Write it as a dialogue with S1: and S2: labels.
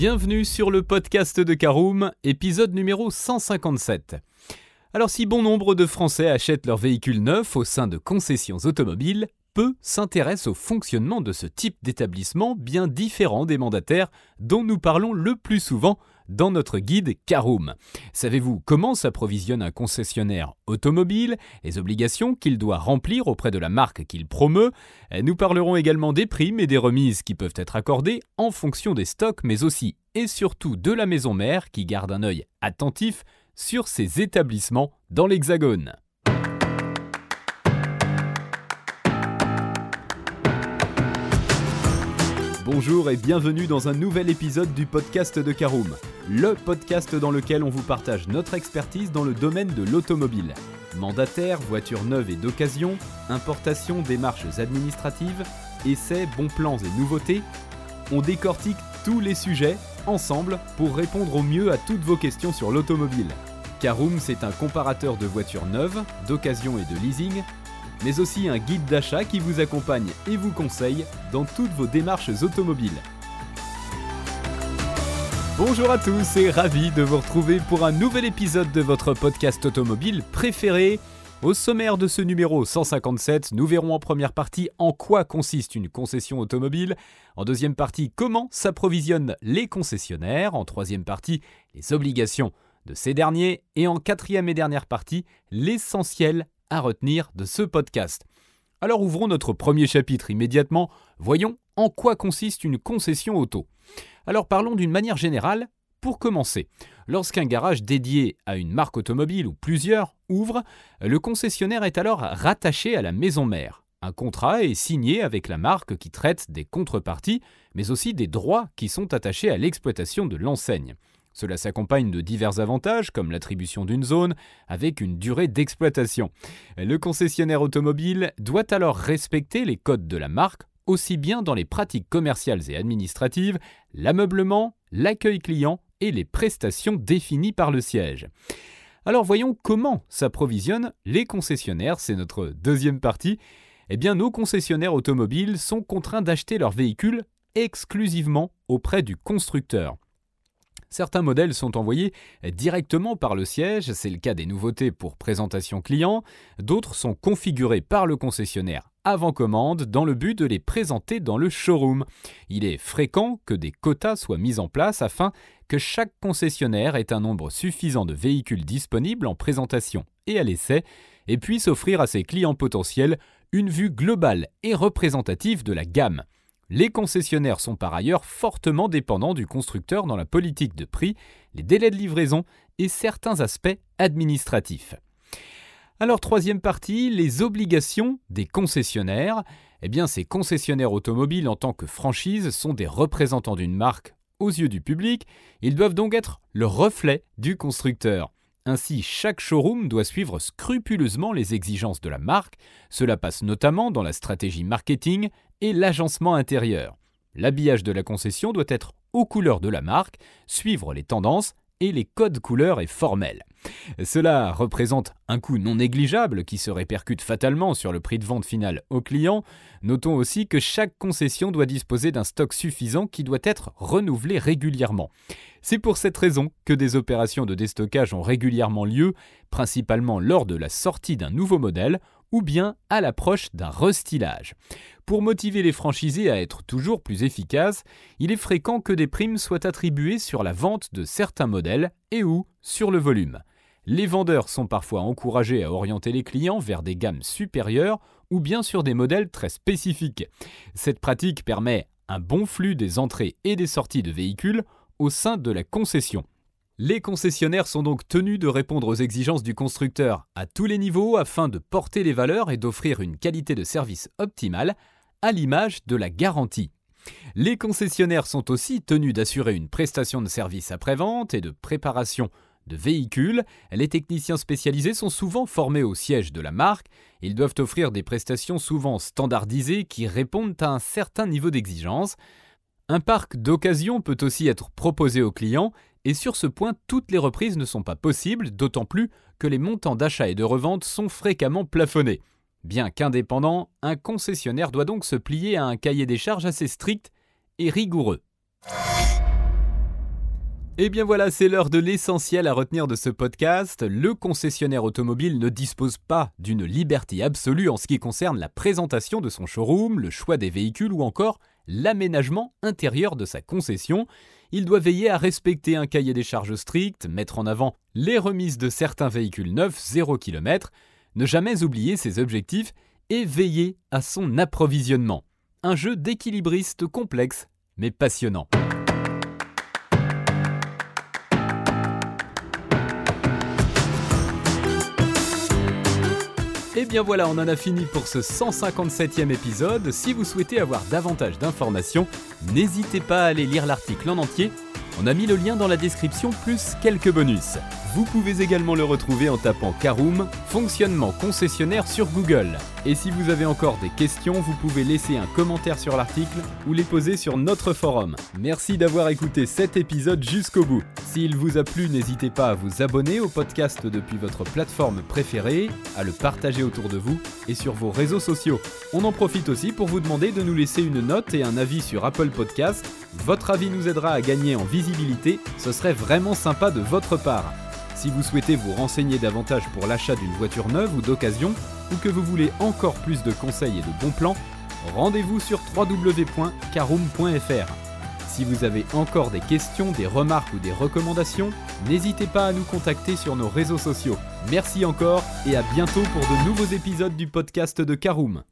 S1: Bienvenue sur le podcast de Caroom, épisode numéro 157. Alors si bon nombre de Français achètent leur véhicule neuf au sein de concessions automobiles, peu s'intéressent au fonctionnement de ce type d'établissement bien différent des mandataires dont nous parlons le plus souvent dans notre guide Caroom. Savez-vous comment s'approvisionne un concessionnaire automobile, les obligations qu'il doit remplir auprès de la marque qu'il promeut? Nous parlerons également des primes et des remises qui peuvent être accordées en fonction des stocks, mais aussi et surtout de la maison mère qui garde un œil attentif sur ses établissements dans l'Hexagone. Bonjour et bienvenue dans un nouvel épisode du podcast de Caroom, le podcast dans lequel on vous partage notre expertise dans le domaine de l'automobile. Mandataires, voitures neuves et d'occasion, importation, démarches administratives, essais, bons plans et nouveautés, on décortique tous les sujets ensemble pour répondre au mieux à toutes vos questions sur l'automobile. Caroom, c'est un comparateur de voitures neuves, d'occasion et de leasing mais aussi un guide d'achat qui vous accompagne et vous conseille dans toutes vos démarches automobiles. Bonjour à tous et ravi de vous retrouver pour un nouvel épisode de votre podcast automobile préféré. Au sommaire de ce numéro 157, nous verrons en première partie en quoi consiste une concession automobile, en deuxième partie comment s'approvisionnent les concessionnaires, en troisième partie les obligations de ces derniers, et en quatrième et dernière partie l'essentiel à retenir de ce podcast. Alors ouvrons notre premier chapitre immédiatement, voyons en quoi consiste une concession auto. Alors parlons d'une manière générale. Pour commencer, lorsqu'un garage dédié à une marque automobile ou plusieurs ouvre, le concessionnaire est alors rattaché à la maison mère. Un contrat est signé avec la marque qui traite des contreparties, mais aussi des droits qui sont attachés à l'exploitation de l'enseigne. Cela s'accompagne de divers avantages comme l'attribution d'une zone avec une durée d'exploitation. Le concessionnaire automobile doit alors respecter les codes de la marque aussi bien dans les pratiques commerciales et administratives, l'ameublement, l'accueil client et les prestations définies par le siège. Alors voyons comment s'approvisionnent les concessionnaires, c'est notre deuxième partie. Eh bien nos concessionnaires automobiles sont contraints d'acheter leurs véhicules exclusivement auprès du constructeur. Certains modèles sont envoyés directement par le siège, c'est le cas des nouveautés pour présentation client, d'autres sont configurés par le concessionnaire avant commande dans le but de les présenter dans le showroom. Il est fréquent que des quotas soient mis en place afin que chaque concessionnaire ait un nombre suffisant de véhicules disponibles en présentation et à l'essai et puisse offrir à ses clients potentiels une vue globale et représentative de la gamme. Les concessionnaires sont par ailleurs fortement dépendants du constructeur dans la politique de prix, les délais de livraison et certains aspects administratifs. Alors troisième partie, les obligations des concessionnaires. Eh bien ces concessionnaires automobiles en tant que franchise sont des représentants d'une marque aux yeux du public, ils doivent donc être le reflet du constructeur. Ainsi, chaque showroom doit suivre scrupuleusement les exigences de la marque. Cela passe notamment dans la stratégie marketing et l'agencement intérieur. L'habillage de la concession doit être aux couleurs de la marque, suivre les tendances et les codes couleurs et formels. Cela représente un coût non négligeable qui se répercute fatalement sur le prix de vente final au client. Notons aussi que chaque concession doit disposer d'un stock suffisant qui doit être renouvelé régulièrement. C'est pour cette raison que des opérations de déstockage ont régulièrement lieu, principalement lors de la sortie d'un nouveau modèle ou bien à l'approche d'un restylage. Pour motiver les franchisés à être toujours plus efficaces, il est fréquent que des primes soient attribuées sur la vente de certains modèles et ou sur le volume. Les vendeurs sont parfois encouragés à orienter les clients vers des gammes supérieures ou bien sur des modèles très spécifiques. Cette pratique permet un bon flux des entrées et des sorties de véhicules au sein de la concession. Les concessionnaires sont donc tenus de répondre aux exigences du constructeur à tous les niveaux afin de porter les valeurs et d'offrir une qualité de service optimale, à l'image de la garantie. Les concessionnaires sont aussi tenus d'assurer une prestation de service après-vente et de préparation de véhicules. Les techniciens spécialisés sont souvent formés au siège de la marque. Ils doivent offrir des prestations souvent standardisées qui répondent à un certain niveau d'exigence. Un parc d'occasion peut aussi être proposé aux clients et sur ce point, toutes les reprises ne sont pas possibles, d'autant plus que les montants d'achat et de revente sont fréquemment plafonnés. Bien qu'indépendant, un concessionnaire doit donc se plier à un cahier des charges assez strict et rigoureux. Et bien voilà, c'est l'heure de l'essentiel à retenir de ce podcast. Le concessionnaire automobile ne dispose pas d'une liberté absolue en ce qui concerne la présentation de son showroom, le choix des véhicules ou encore l'aménagement intérieur de sa concession. Il doit veiller à respecter un cahier des charges strict, mettre en avant les remises de certains véhicules neufs 0 km, ne jamais oublier ses objectifs et veiller à son approvisionnement. Un jeu d'équilibriste complexe mais passionnant. Et bien voilà, on en a fini pour ce 157e épisode. Si vous souhaitez avoir davantage d'informations, n'hésitez pas à aller lire l'article en entier. On a mis le lien dans la description plus quelques bonus. Vous pouvez également le retrouver en tapant Caroom, fonctionnement concessionnaire sur Google. Et si vous avez encore des questions, vous pouvez laisser un commentaire sur l'article ou les poser sur notre forum. Merci d'avoir écouté cet épisode jusqu'au bout. S'il vous a plu, n'hésitez pas à vous abonner au podcast depuis votre plateforme préférée, à le partager autour de vous et sur vos réseaux sociaux. On en profite aussi pour vous demander de nous laisser une note et un avis sur Apple Podcast. Votre avis nous aidera à gagner en visibilité, ce serait vraiment sympa de votre part. Si vous souhaitez vous renseigner davantage pour l'achat d'une voiture neuve ou d'occasion, ou que vous voulez encore plus de conseils et de bons plans, rendez-vous sur www.caroom.fr. Si vous avez encore des questions, des remarques ou des recommandations, n'hésitez pas à nous contacter sur nos réseaux sociaux. Merci encore et à bientôt pour de nouveaux épisodes du podcast de Caroom.